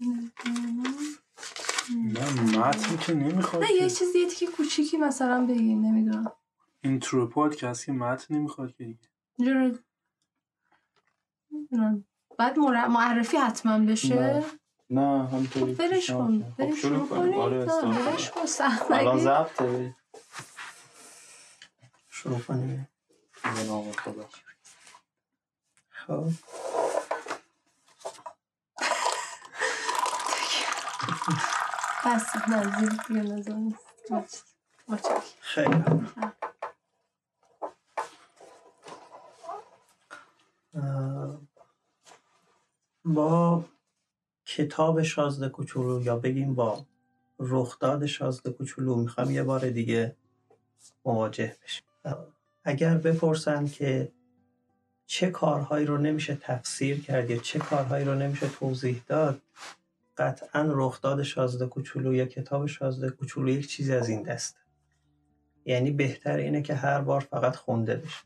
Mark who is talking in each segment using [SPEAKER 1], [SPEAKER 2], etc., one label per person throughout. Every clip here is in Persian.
[SPEAKER 1] نه متن که نمی‌خواد
[SPEAKER 2] نه یه چیزی یه تیکه کوچیکی مثلا بگیم نمی‌دونم.
[SPEAKER 1] اینترو پادکست که متن نمی‌خواد که دیگه.
[SPEAKER 2] بعد مر- معرفی حتما بشه.
[SPEAKER 3] نه. نه همینطوری
[SPEAKER 2] خب کن.
[SPEAKER 3] خب شروع
[SPEAKER 2] شروع
[SPEAKER 3] کنیم.
[SPEAKER 2] کنیم
[SPEAKER 3] آره کنیم.
[SPEAKER 2] کن سخت
[SPEAKER 3] الان
[SPEAKER 2] نگیر.
[SPEAKER 3] ضبطه. بریم. شروع کنیم. به نام خدا خب.
[SPEAKER 2] بس زیر دیگه. متشکرم.
[SPEAKER 3] خیلی با کتاب شازده کوچولو یا بگیم با رخداد شازده کوچولو می‌خوام یه بار دیگه مواجه بشیم اگر بپرسن که چه کارهایی رو نمیشه تفسیر کرد یا چه کارهایی رو نمیشه توضیح داد قطعا رخداد شازده کوچولو یا کتاب شازده کوچولو یک چیزی از این دسته یعنی بهتر اینه که هر بار فقط خونده بشه.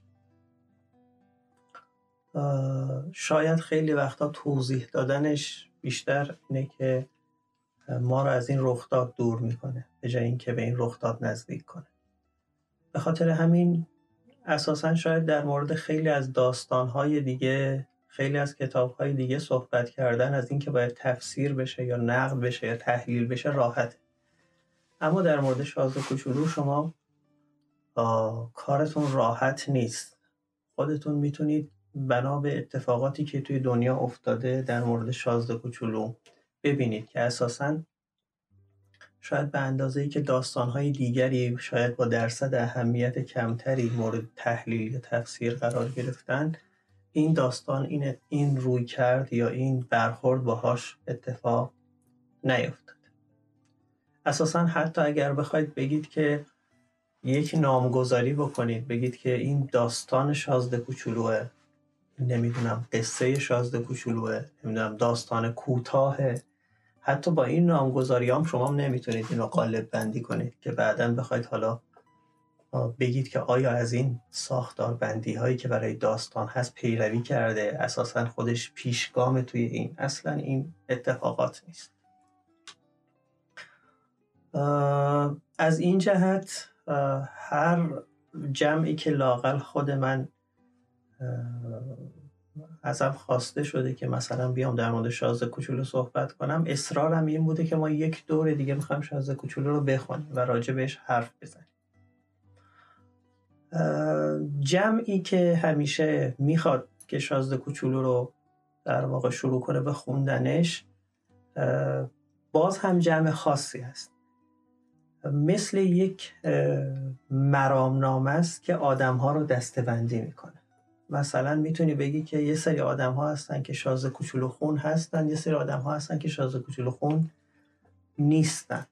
[SPEAKER 3] شاید خیلی وقتا توضیح دادنش بیشتر اینه که ما رو از این رخداد دور می‌کنه به جای اینکه به این رخداد نزدیک کنه. به خاطر همین اساسا شاید در مورد خیلی از داستانهای دیگه خیلی از کتابهای دیگه صحبت کردن از اینکه باید تفسیر بشه یا نقد بشه یا تحلیل بشه راحته. اما در مورد شاز و کوچولو شما کارتون راحت نیست. خودتون می‌تونید بنا به اتفاقاتی که توی دنیا افتاده در مورد شازده کوچولو ببینید که اساسا شاید به اندازه ای که داستانهای دیگری شاید با درصد اهمیت کمتری مورد تحلیل یا تفسیر قرار گرفتن این داستان این, این روی کرد یا این برخورد باهاش اتفاق نیفتاد. اساسا حتی اگر بخواید بگید که یک نامگذاری بکنید بگید که این داستان شازده کوچولوه نمی‌دونم قصه شازده کوچولوه نمی‌دونم داستان کوتاهه. حتی با این نامگذاری هم شما نمی‌تونید اینو قالب بندی کنید که بعدا بخواید حالا بگید که آیا از این ساختار بندی هایی که برای داستان هست پیروی کرده؟ اساسا خودش پیشگام توی این اصلا این اتفاقات نیست. از این جهت هر جمعی که لاقل خود من ازم خواسته شده که مثلا بیام در مورد شازده کوچولو صحبت کنم اصرارم این بوده که ما یک دور دیگه می‌خوایم شازده کوچولو رو بخونیم و راجع بهش حرف بزنیم. جمعی که همیشه می‌خواد که شازده کوچولو رو در واقع شروع کنه به خوندنش باز هم جمع خاصی هست. مثل یک مرامنامه است که آدم ها رو دستبندی می‌کنه. مثلا می‌تونی بگی که یه سری آدم ها هستن که شاز کوچولو خون هستن یه سری آدم ها هستن که شاز کوچولو خون نیستن.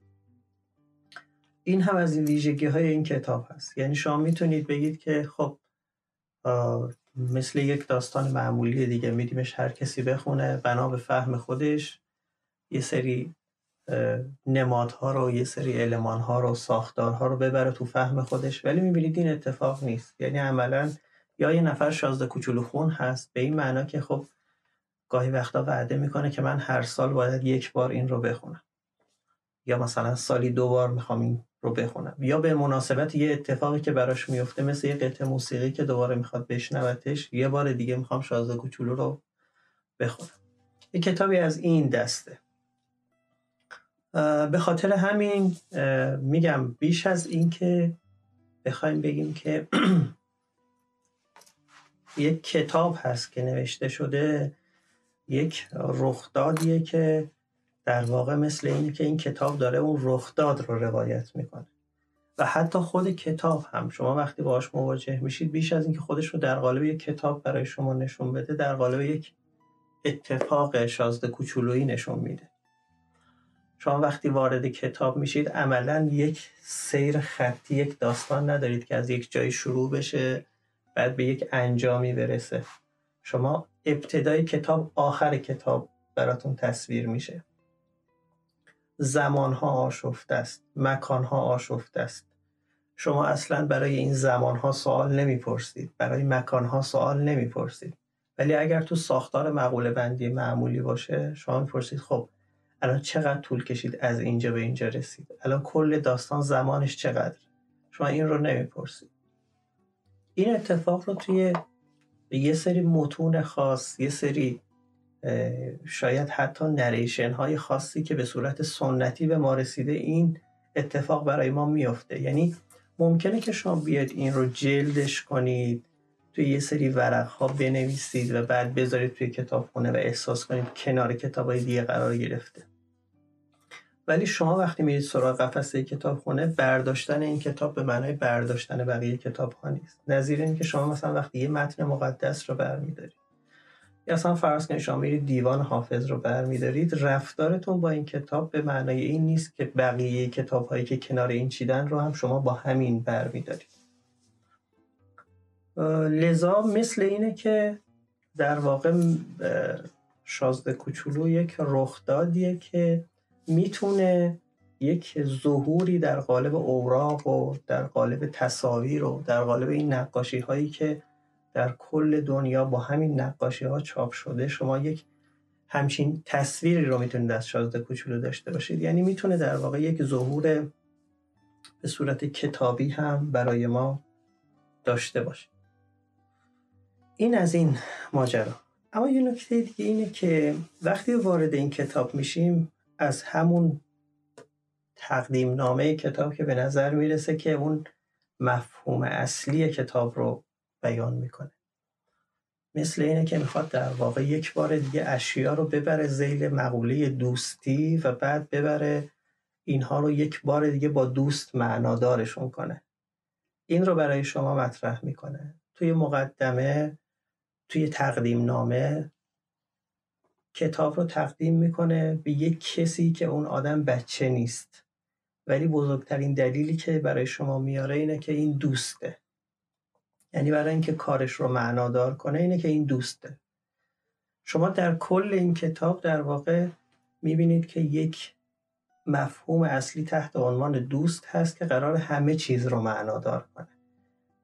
[SPEAKER 3] این هم از این ویژگی های این کتاب هست. یعنی شما می‌تونید بگید که خب مثل یک داستان معمولی دیگه میدیمش هر کسی بخونه بنا به فهم خودش یه سری نمادها رو یه سری المانها رو ساختارها رو ببره تو فهم خودش ولی می‌بینید این اتفاق نیست. یعنی عملا یا یه نفر شازده کوچولو خون هست به این معنا که خب گاهی وقتا وعده می‌کنه که من هر سال باید یک بار این رو بخونم. یا مثلا سالی دو بار می‌خوام این رو بخونم. یا به مناسبت یه اتفاقی که براش میفته مثل یه قطعه موسیقی که دوباره می‌خواد بشنوتش یه بار دیگه می‌خوام شازده کوچولو رو بخونم. یه کتابی از این دسته. به خاطر همین میگم بیش از این که بخوایم بگیم که یک کتاب هست که نوشته شده یک رخدادیه که در واقع مثل اینه که این کتاب داره اون رخداد رو روایت می‌کنه. و حتی خود کتاب هم شما وقتی باهاش مواجه میشید بیش از اینکه خودش رو در قالب یک کتاب برای شما نشون بده در قالب یک اتفاق شازده کوچولویی نشون میده. شما وقتی وارد کتاب میشید عملا یک سیر خطی یک داستان ندارید که از یک جایی شروع بشه بعد به یک انجامی برسه. شما ابتدای کتاب آخر کتاب براتون تصویر میشه. زمانها آشفته است مکانها آشفته است. شما اصلا برای این زمانها سوال نمی‌پرسید برای مکانها سوال نمی‌پرسید. ولی اگر تو ساختار مقوله بندی معمولی باشه شما می‌پرسید خب الان چقدر طول کشید از اینجا به اینجا رسید؟ الان کل داستان زمانش چقدر شما این رو نمی‌پرسید. این اتفاق رو توی یه سری متون خاص یه سری شاید حتی نریشن های خاصی که به صورت سنتی به ما رسیده این اتفاق برای ما میفته یعنی ممکنه که شما بیاید این رو جلدش کنید توی یه سری ورق ها بنویسید و بعد بذارید توی کتابخونه و احساس کنید کنار کتاب های دیگه قرار گرفته. ولی شما وقتی میرید سراغ قفسه کتابخونه برداشتن این کتاب به معنای برداشتن بقیه کتاب ها نیست. نظیر این که شما مثلا وقتی یه متن مقدس رو برمیدارید اصلا فرض کنید شما میرید دیوان حافظ رو برمیدارید رفتارتون با این کتاب به معنای این نیست که بقیه کتاب هایی که کنار این چیدن رو هم شما با همین برمیدارید. لذا مثل اینه که در واقع شازده کوچولو یک رخدادیه که می‌تونه یک ظهوری در قالب اوراق و در قالب تصاویر و در قالب این نقاشی هایی که در کل دنیا با همین نقاشی ها چاپ شده شما یک همچین تصویری رو می‌تونید از شازده کوچولو داشته باشید. یعنی می‌تونه در واقع یک ظهور به صورت کتابی هم برای ما داشته باشه. این از این ماجرا. اما یه نکته دیگه اینه که وقتی وارد این کتاب میشیم از همون تقدیم نامه کتاب که به نظر می‌رسه که اون مفهوم اصلی کتاب رو بیان می‌کنه. مثل اینه که می‌خواد در واقع یک بار دیگه اشیا رو ببره زیل مقوله دوستی و بعد ببره اینها رو یک بار دیگه با دوست معنادارشون کنه. این رو برای شما مطرح می‌کنه. توی مقدمه توی تقدیم نامه کتاب رو تقدیم می‌کنه به یک کسی که اون آدم بچه نیست. ولی بزرگترین دلیلی که برای شما میاره اینه که این دوسته. یعنی برای اینکه کارش رو معنادار کنه اینه که این دوسته. شما در کل این کتاب در واقع می‌بینید که یک مفهوم اصلی تحت عنوان دوست هست که قرار همه چیز رو معنادار کنه.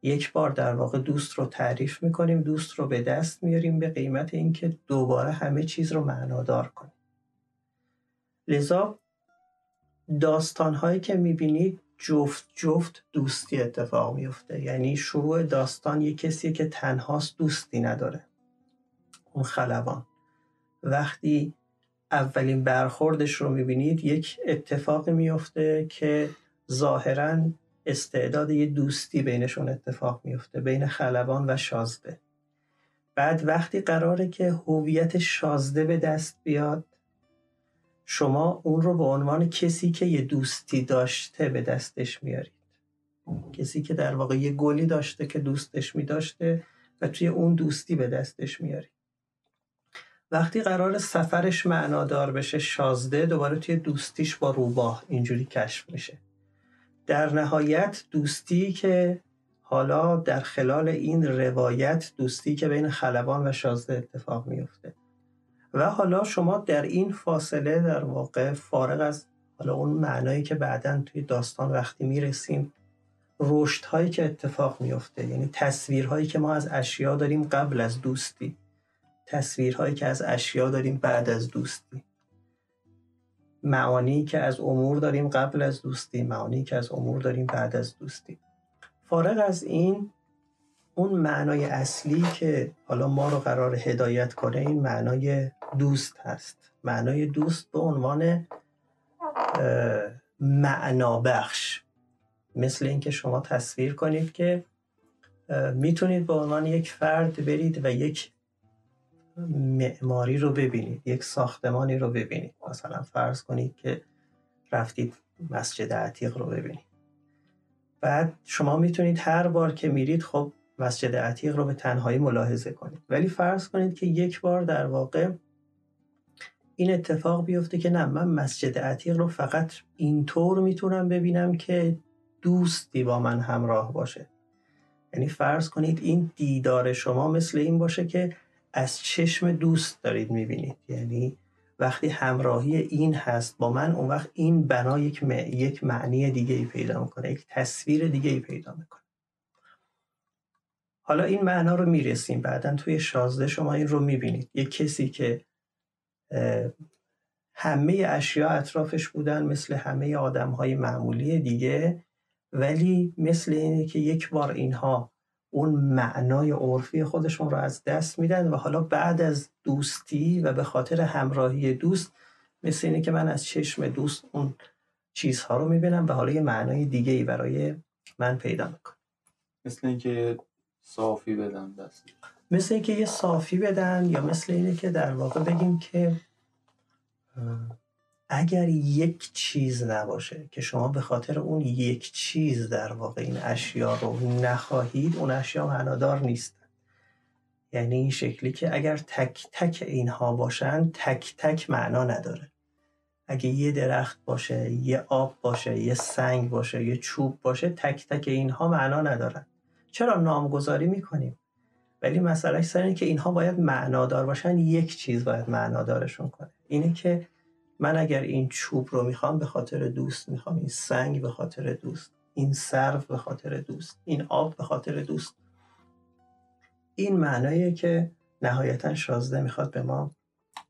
[SPEAKER 3] یک بار در واقع دوست رو تعریف می‌کنیم دوست رو به دست میاریم به قیمت اینکه دوباره همه چیز رو معنادار کنیم. لذا داستان هایی که می‌بینید جفت جفت دوستی اتفاق میفته یعنی شروع داستان یک کسی که تنهاست دوستی نداره. اون خلبان. وقتی اولین برخوردش رو می‌بینید یک اتفاقی میفته که ظاهرا استعداد یه دوستی بینشون اتفاق میفته بین خلبان و شازده. بعد وقتی قراره که هویت شازده به دست بیاد شما اون رو به عنوان کسی که یه دوستی داشته به دستش میارید. کسی که در واقع یه گلی داشته که دوستش میداشته و توی اون دوستی به دستش میارید وقتی قرار سفرش معنادار بشه شازده دوباره توی دوستیش با روباه اینجوری کشف میشه. در نهایت دوستی که حالا در خلال این روایت دوستی که بین خلبان و شازده اتفاق میفته و حالا شما در این فاصله در واقع فارغ از حالا اون معنایی که بعدا توی داستان وقتی می‌رسیم رشد هایی که اتفاق میفته یعنی تصویرهایی که ما از اشیا داریم قبل از دوستی تصویرهایی که از اشیا داریم بعد از دوستی. معانی که از امور داریم قبل از دوستی معانی که از امور داریم بعد از دوستی. فارغ از این اون معنای اصلی که حالا ما رو قرار هدایت کنه این معنای دوست هست. معنای دوست به عنوان بخش. مثل اینکه شما تصویر کنید که می‌تونید به عنوان یک فرد برید و یک معماری رو ببینید یک ساختمانی رو ببینید. مثلا فرض کنید که رفتید مسجد عتیق رو ببینید. بعد شما می‌تونید هر بار که میرید خب مسجد عتیق رو به تنهایی ملاحظه کنید. ولی فرض کنید که یک بار در واقع این اتفاق بیفته که نه من مسجد عتیق رو فقط اینطور می‌تونم ببینم که دوستی با من همراه باشه. یعنی فرض کنید این دیدار شما مثل این باشه که از چشم دوست دارید می‌بینید. یعنی وقتی همراهی این هست با من اون وقت این بنا یک, یک معنی دیگه ای پیدا می‌کنه یک تصویر دیگه ای پیدا می‌کنه. حالا این معنا رو می‌رسیم. بعدا توی شازده شما این رو می‌بینید. یک کسی که همه اشیا اطرافش بودن مثل همه آدم های معمولی دیگه ولی مثل اینه که یک بار اینها اون معنای عرفی خودشون رو از دست میدن و حالا بعد از دوستی و به خاطر همراهی دوست مثل اینه که من از چشم دوست اون چیزها رو می‌بینم و حالا یه معنای دیگه ای برای من پیدا می‌کنم
[SPEAKER 4] مثل اینکه صافی بدم دست.
[SPEAKER 3] مثل اینکه یه صافی بدن یا مثل اینه که در واقع بگیم که اگر یک چیز نباشه که شما به خاطر اون یک چیز در واقع این اشیا رو نخواهید اون اشیا معنادار نیست. یعنی این شکلی که اگر تک تک اینها باشن تک تک معنا نداره. اگه یه درخت باشه یه آب باشه یه سنگ باشه یه چوب باشه تک تک اینها معنا ندارن. چرا نامگذاری می‌کنیم؟ ولی مسئله سر که اینها باید معنادار باشن یک چیز باید معنادارشون کنه. اینه که من اگر این چوب رو می‌خوام به خاطر دوست می‌خوام. این سنگ به خاطر دوست. این سرو به خاطر دوست. این آب به خاطر دوست. این معناییه که نهایتا شازده می‌خواد به ما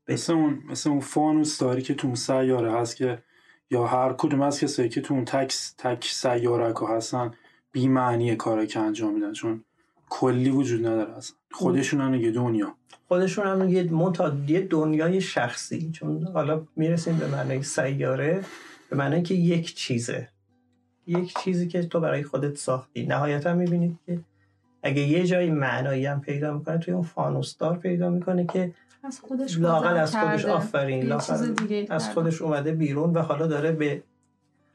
[SPEAKER 1] مثل اون مثل اون فانوس داری که تو سیاره هست که یا هر کدوم از کسایی که تو اون تک تک سیاره هستن بی معنی کاری که انجام میدن چون کلی وجود نداره اصلا. خودشون هم یه دنیا.
[SPEAKER 3] خودشون هم یه منتها یه دنیای شخصی. چون حالا می‌رسیم به معنای سیاره به معنای که یک چیزه. یک چیزی که تو برای خودت ساختی. نهایتا می‌بینید که اگه یه جایی معنایی هم پیدا می‌کنه توی اون فانوسدار پیدا می‌کنه که
[SPEAKER 2] از خودش
[SPEAKER 3] لاقل از
[SPEAKER 2] کرده.
[SPEAKER 3] خودش آفرین
[SPEAKER 2] یه چیز
[SPEAKER 3] لاقل
[SPEAKER 2] دیگه
[SPEAKER 3] از. خودش اومده بیرون و حالا داره به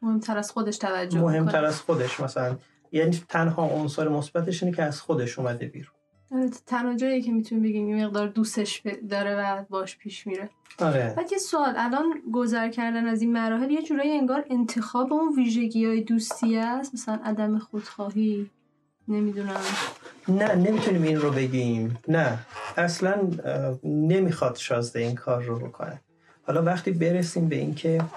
[SPEAKER 2] مهمتر از خودش توجه
[SPEAKER 3] مهمتر
[SPEAKER 2] می‌کنه.
[SPEAKER 3] از خودش مثلا یعنی تنها عنصر مثبتش اینه که از خودش اومده بیرون.
[SPEAKER 2] آره، تنها جایی که می‌تونیم بگیم یه مقدار دوستش داره و باش پیش میره.
[SPEAKER 3] آره.
[SPEAKER 2] بعد یه سوال الان گذر کردن از این مراحل یه جورایی انگار انتخاب اون ویژگی های دوستی است؟ مثلا عدم خودخواهی نمی‌دونم.
[SPEAKER 3] نه نمی‌تونیم این رو بگیم. نه. اصلا نمی‌خواد شازده این کار رو بکنه. حالا وقتی برسیم به این که اه،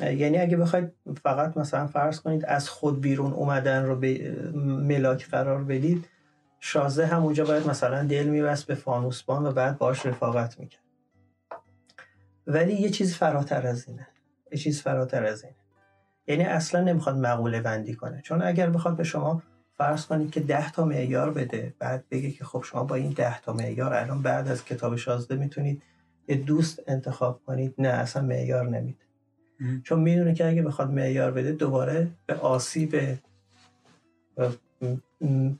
[SPEAKER 3] یعنی اگه بخواید فقط مثلا فرض کنید از خود بیرون اومدن رو به ملاک قرار بدید شازده همونجا باید مثلا دل میبست به فانوسبان و بعد باش رفاقت می‌کرد. ولی یه چیز فراتر از اینه. یه چیز فراتر از اینه. یعنی اصلا نمی‌خواد مقوله بندی کنه. چون اگر بخواد به شما فرض کنید که ده تا معیار بده بعد بگه که خب شما با این ده تا معیار الان بعد از کتاب شازده می‌تونید یه دوست انتخاب کنید نه اصلا معیار نمیده. چون می‌دونه که اگه بخواد معیار بده دوباره به آسیب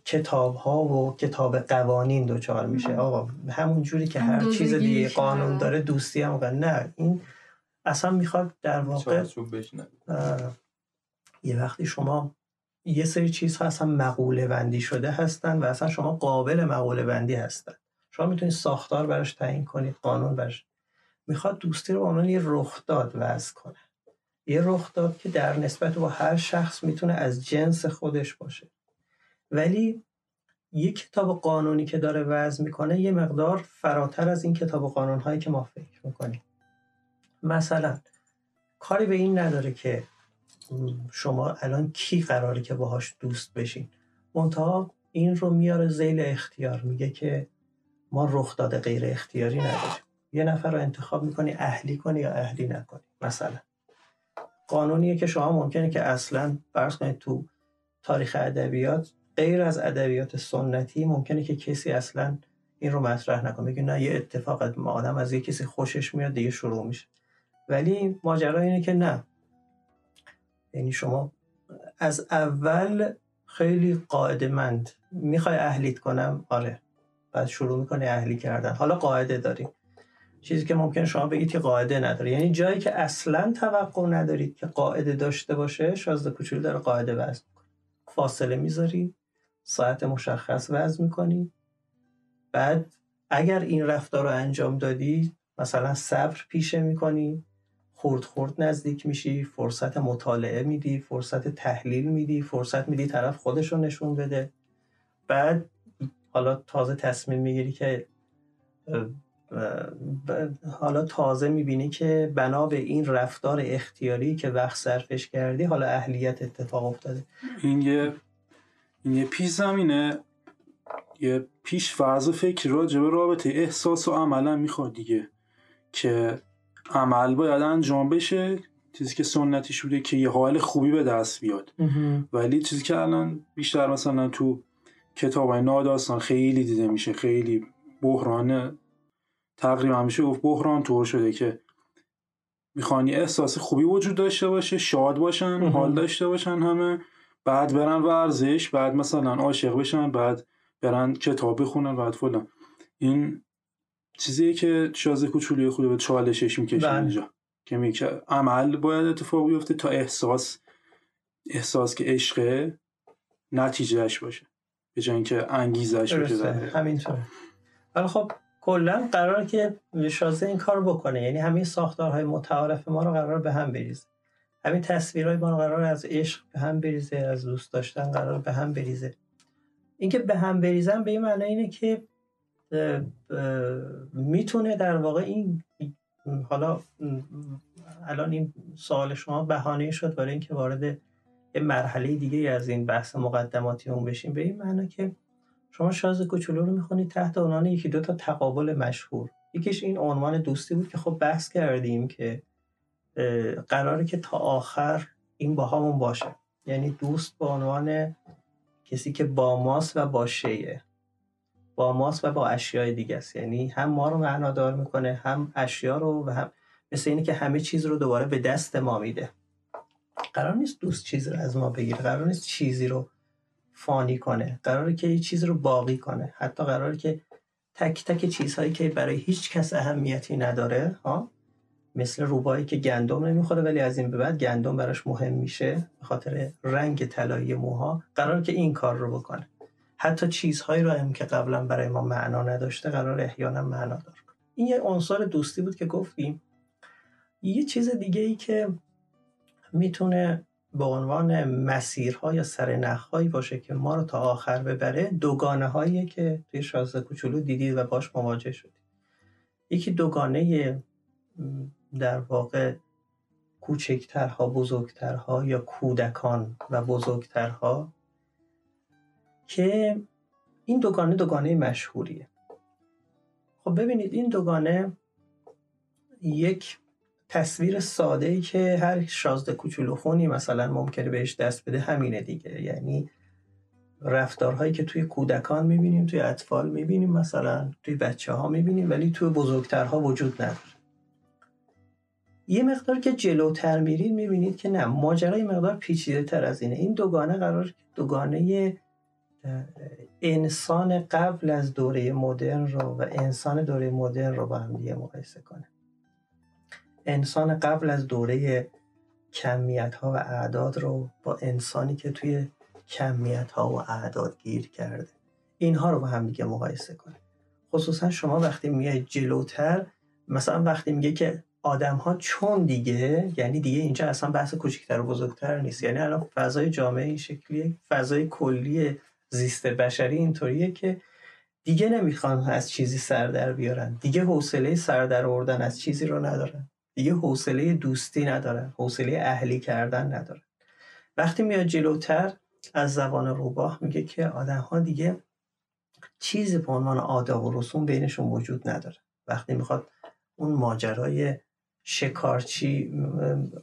[SPEAKER 3] کتاب ها و کتاب قوانین دچار میشه. آقا همون جوری که هر چیز دیگه قانون
[SPEAKER 2] داره.
[SPEAKER 3] داره دوستی هم قانون. نه این اصلا می‌خواد در واقع یه وقتی شما یه سری چیزها اصلا مقوله بندی شده هستن و اصلا شما قابل مقوله بندی هستن شما می‌تونید ساختار براش تعیین کنید قانون براش می‌خواد دوستی رو به عنوان یه رخداد وضع کنه یه رخداد که در نسبت با هر شخص می‌تونه از جنس خودش باشه. ولی یه کتاب قانونی که داره وضع می‌کنه یه مقدار فراتر از این کتاب قانون هایی که ما فکر می‌کنیم. مثلا کاری به این نداره که شما الان کی قراره که باهاش دوست بشین. منتها این رو میاره زیل اختیار میگه که ما رخ داده غیر اختیاری نداریم. یه نفر رو انتخاب می‌کنی اهلی کنی یا اهلی نکنی مثلا. قانونیه که شما ممکنه که اصلا فرض کنید تو تاریخ ادبیات غیر از ادبیات سنتی ممکنه که کسی اصلا این رو مطرح نکنه. بگه نه یه اتفاق آدم از یه کسی خوشش میاد دیگه شروع میشه. ولی ماجرا اینه که نه. یعنی شما از اول خیلی قاعده مند می‌خوای اهلیت کنم؟ آره. بعد شروع می‌کنه اهلی کردن. حالا قاعده داری. چیزی که ممکن شما بگید که قاعده نداره. یعنی جایی که اصلا توقع ندارید که قاعده داشته باشه شازده کوچولو داره قاعده وضع می‌کنه. فاصله می‌ذاری ساعت مشخص وضع می‌کنی. بعد اگر این رفتار رو انجام دادی مثلا صبر پیشه می‌کنی خورد خورد نزدیک میشی فرصت مطالعه میدی فرصت تحلیل میدی فرصت میدی طرف خودش رو نشون بده. بعد حالا تازه تصمیم می‌گیری که حالا تازه می‌بینی که بنا به این رفتار اختیاری که وقت صرفش کردی حالا اهلیت اتفاق افتاده.
[SPEAKER 1] این یه این یه پیش زمینه یه پیش فرض فکر راجع به رابطه احساس و عملا می‌خواد دیگه. که عمل باید انجام بشه. چیزی که سنتی شده که یه حال خوبی به دست بیاد. ولی چیزی که الان بیشتر مثلا تو کتاب های ناداستان خیلی دیده میشه. خیلی بحران تقریبا میشه گفت بحران طور شده که می‌خوانی احساس خوبی وجود داشته باشه شاد باشن. حال داشته باشن همه بعد برن ورزش بعد مثلا عاشق بشن بعد برن کتاب بخونن بعد فلان. این چیزیه که شازه کوچولی خود به چالشش می‌کشه
[SPEAKER 3] بله.
[SPEAKER 1] اینجا. که میگه عمل باید اتفاق بیفته تا احساس احساس که عشقه نتیجهش باشه. به جای اینکه انگیزش باشه
[SPEAKER 3] همینطوره. ولی خب کلا قرار که شازده این کار بکنه. یعنی همه ساختارهای متعارف ما رو قرار به هم بریزه. همین تصویرهای ما رو قرار از عشق به هم بریزه از دوست داشتن قرار به هم بریزه. اینکه به هم بریزن به این معنی اینه که می‌تونه در واقع این حالا الان این سوال شما بهانه شد برای اینکه وارد یه مرحله دیگه از این بحث مقدماتی اون بشیم. به این معنی که شما شاز کوچولو رو می‌خونید تحت عنوان یکی دو تا تقابل مشهور. یکیش این عنوان دوستی بود که خب بحث کردیم که قراره که تا آخر این با همون باشه. یعنی دوست به عنوان کسی که با ماست و با شیه با ماست و با اشیای دیگه است. یعنی هم ما رو معنادار می‌کنه هم اشیا رو و هم مثل اینه که همه چیز رو دوباره به دست ما میده. قرار نیست دوست چیزی رو از ما بگیره. قرار نیست چیزی رو فانی کنه. قراره که یه چیز رو باقی کنه. حتی قراره که تک تک چیزهایی که برای هیچ کس اهمیتی نداره ها؟ مثل روبایی که گندم نمی‌خوره ولی از این به بعد گندم براش مهم میشه به خاطر رنگ طلایی موها. قرار که این کار رو بکنه. حتی چیزهایی رو هم که قبلا برای ما معنا نداشته قرار احیانا معنا دار این یه عنصر دوستی بود که گفتیم. یه چیز دیگه ای که می‌تونه به عنوان مسیرها یا سرنخهایی باشه که ما رو تا آخر ببره دوگانه هایی که توی شازده کوچولو دیدید و باش مواجه شدید یکی دوگانه در واقع کوچکترها بزرگترها یا کودکان و بزرگترها که این دوگانه دوگانه مشهوریه. خب ببینید این دوگانه یک تصویر ساده ای که هر شازده کوچولو خونی مثلا ممکنه بهش دست بده همینه دیگه. یعنی رفتارهایی که توی کودکان می‌بینیم توی اطفال می‌بینیم مثلا توی بچه ها می‌بینیم ولی توی بزرگترها وجود نداره. یه مقدار که جلوتر میرید می‌بینید که نه ماجرا یه مقدار پیچیده تر از اینه. این دوگانه قرار دوگانه انسان قبل از دوره مدرن رو و انسان دوره مدرن رو با هم دیگه مقایسه کنه. انسان قبل از دوره کمیت ها و اعداد رو با انسانی که توی کمیت ها و اعداد گیر کرده. اینها رو با هم دیگه مقایسه کنه خصوصا شما وقتی میای جلوتر مثلا وقتی میگه که آدم ها چون دیگه یعنی دیگه اینجا اصلا بحث کوچکتر و بزرگتر نیست. یعنی الان فضای جامعه این شکلیه فضای کلی زیست بشری اینطوریه که دیگه نمی‌خوان از چیزی سر در بیارن. دیگه حوصله سر در آوردن از چیزی رو ندارن. دیگه حوصله دوستی ندارن حوصله اهلی کردن ندارن وقتی میاد جلوتر از زبان روباه میگه که آدم ها دیگه چیزی به عنوان آداب و رسوم بینشون وجود نداره. وقتی می‌خواد اون ماجرای شکارچی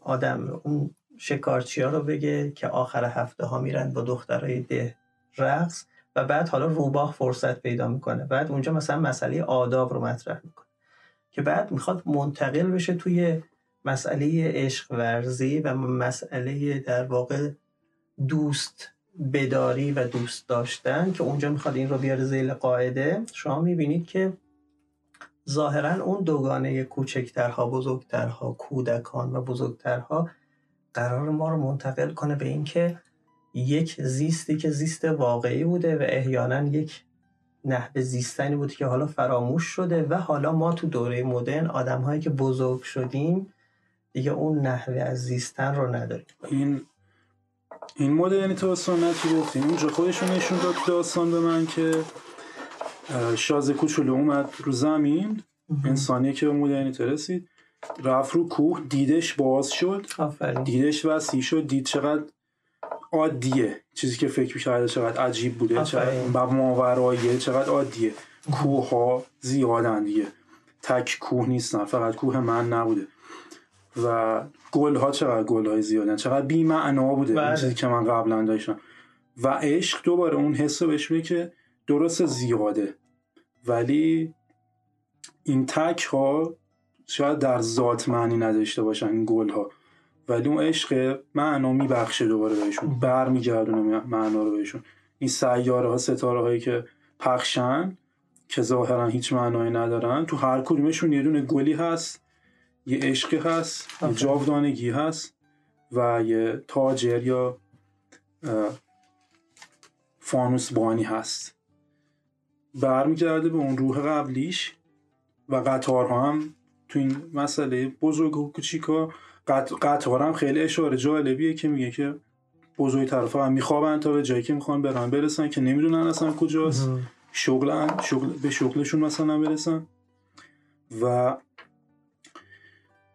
[SPEAKER 3] آدم اون شکارچی ها رو بگه که آخر هفته ها میرن با دخترای ده رقص و بعد حالا روباه فرصت پیدا می‌کنه. بعد اونجا مثلا مسئله آداب رو مطرح می‌کنه. که بعد می‌خواد منتقل بشه توی مسئله عشق ورزی و مسئله در واقع دوست بداری و دوست داشتن که اونجا می‌خواد این رو بیاره زیل قاعده. شما می‌بینید که ظاهرا اون دوگانه کوچکترها بزرگترها کودکان و بزرگترها قرار ما رو منتقل کنه به اینکه یک زیستی که زیست واقعی بوده و احیانا یک نحوه زیستنی بود که حالا فراموش شده و حالا ما تو دوره مدرن آدم هایی که بزرگ شدیم دیگه اون نحوه از زیستن رو نداریم.
[SPEAKER 1] این این مدرنیته و سنتی گفتیم اونجا خودشون نشون داد تو داستان به من که شازه کوچولو اومد رو زمین. انسانی که به مدرنیته رسید. رفت رو کوه دیدش باز شد.
[SPEAKER 3] آفرین.
[SPEAKER 1] دیدش وسیع شد. دید چقدر عادیه. چیزی که فکر می‌کرده چقدر عجیب بوده چقدر. و ماوراییه چقدر عادیه. کوه ها زیادن دیگه. تک کوه نیستن فقط کوه من نبوده. و گل ها چقدر گل های زیادن چقدر بی معنا بوده
[SPEAKER 3] بله.
[SPEAKER 1] چیزی که من قبلا داشتم. و عشق دوباره اون حس رو بهش میده که درست زیاده. ولی این تک ها شاید در ذات معنی نداشته باشن این گل ها ولی اون عشق معنا میبخشه دوباره بهشون بر میگردونه معنا رو بهشون این سیاره ها ستاره هایی که پخشن که ظاهرا هیچ معنایی ندارن تو هر کدومشون یه دونه گلی هست یه عشقی هست یه. جاودانگی هست و یه تاجر یا فانوس بانی هست برمیگرده به اون روح قبلیش و قطارها هم تو این مسئله بزرگ و کوچیکا. قطار هم خیلی اشاره جالبیه که میگه که بزرگ طرف هم میخوابن تا به جایی که می‌خوان برن. برسن که نمی‌دونن اصلا کجاست. شغلن شغل به شغلشون مثلا برسن. و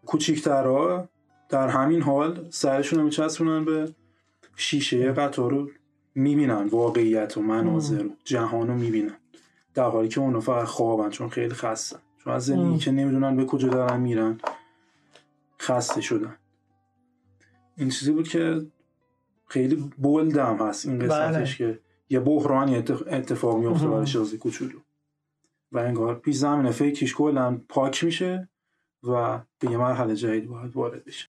[SPEAKER 1] کوچیکترها در همین حال سرشون رو میچسبونن به شیشه قطار رو می‌بینن. واقعیت و مناظر و جهان رو می‌بینن. در حالی که اونا فقط خوابن چون خیلی خستن. چون از زندگی. که نمی‌دونن به کجا دارن میرن. خسته شدن این چیزی بود که خیلی بولدم هست این قسمتش که یه بحرانی اتف- اتفاق میفته. برای شازی کوچولو. و انگار پیش زمینه فکرش کلا پاک میشه و به یه مرحله جدید باید وارد بشه.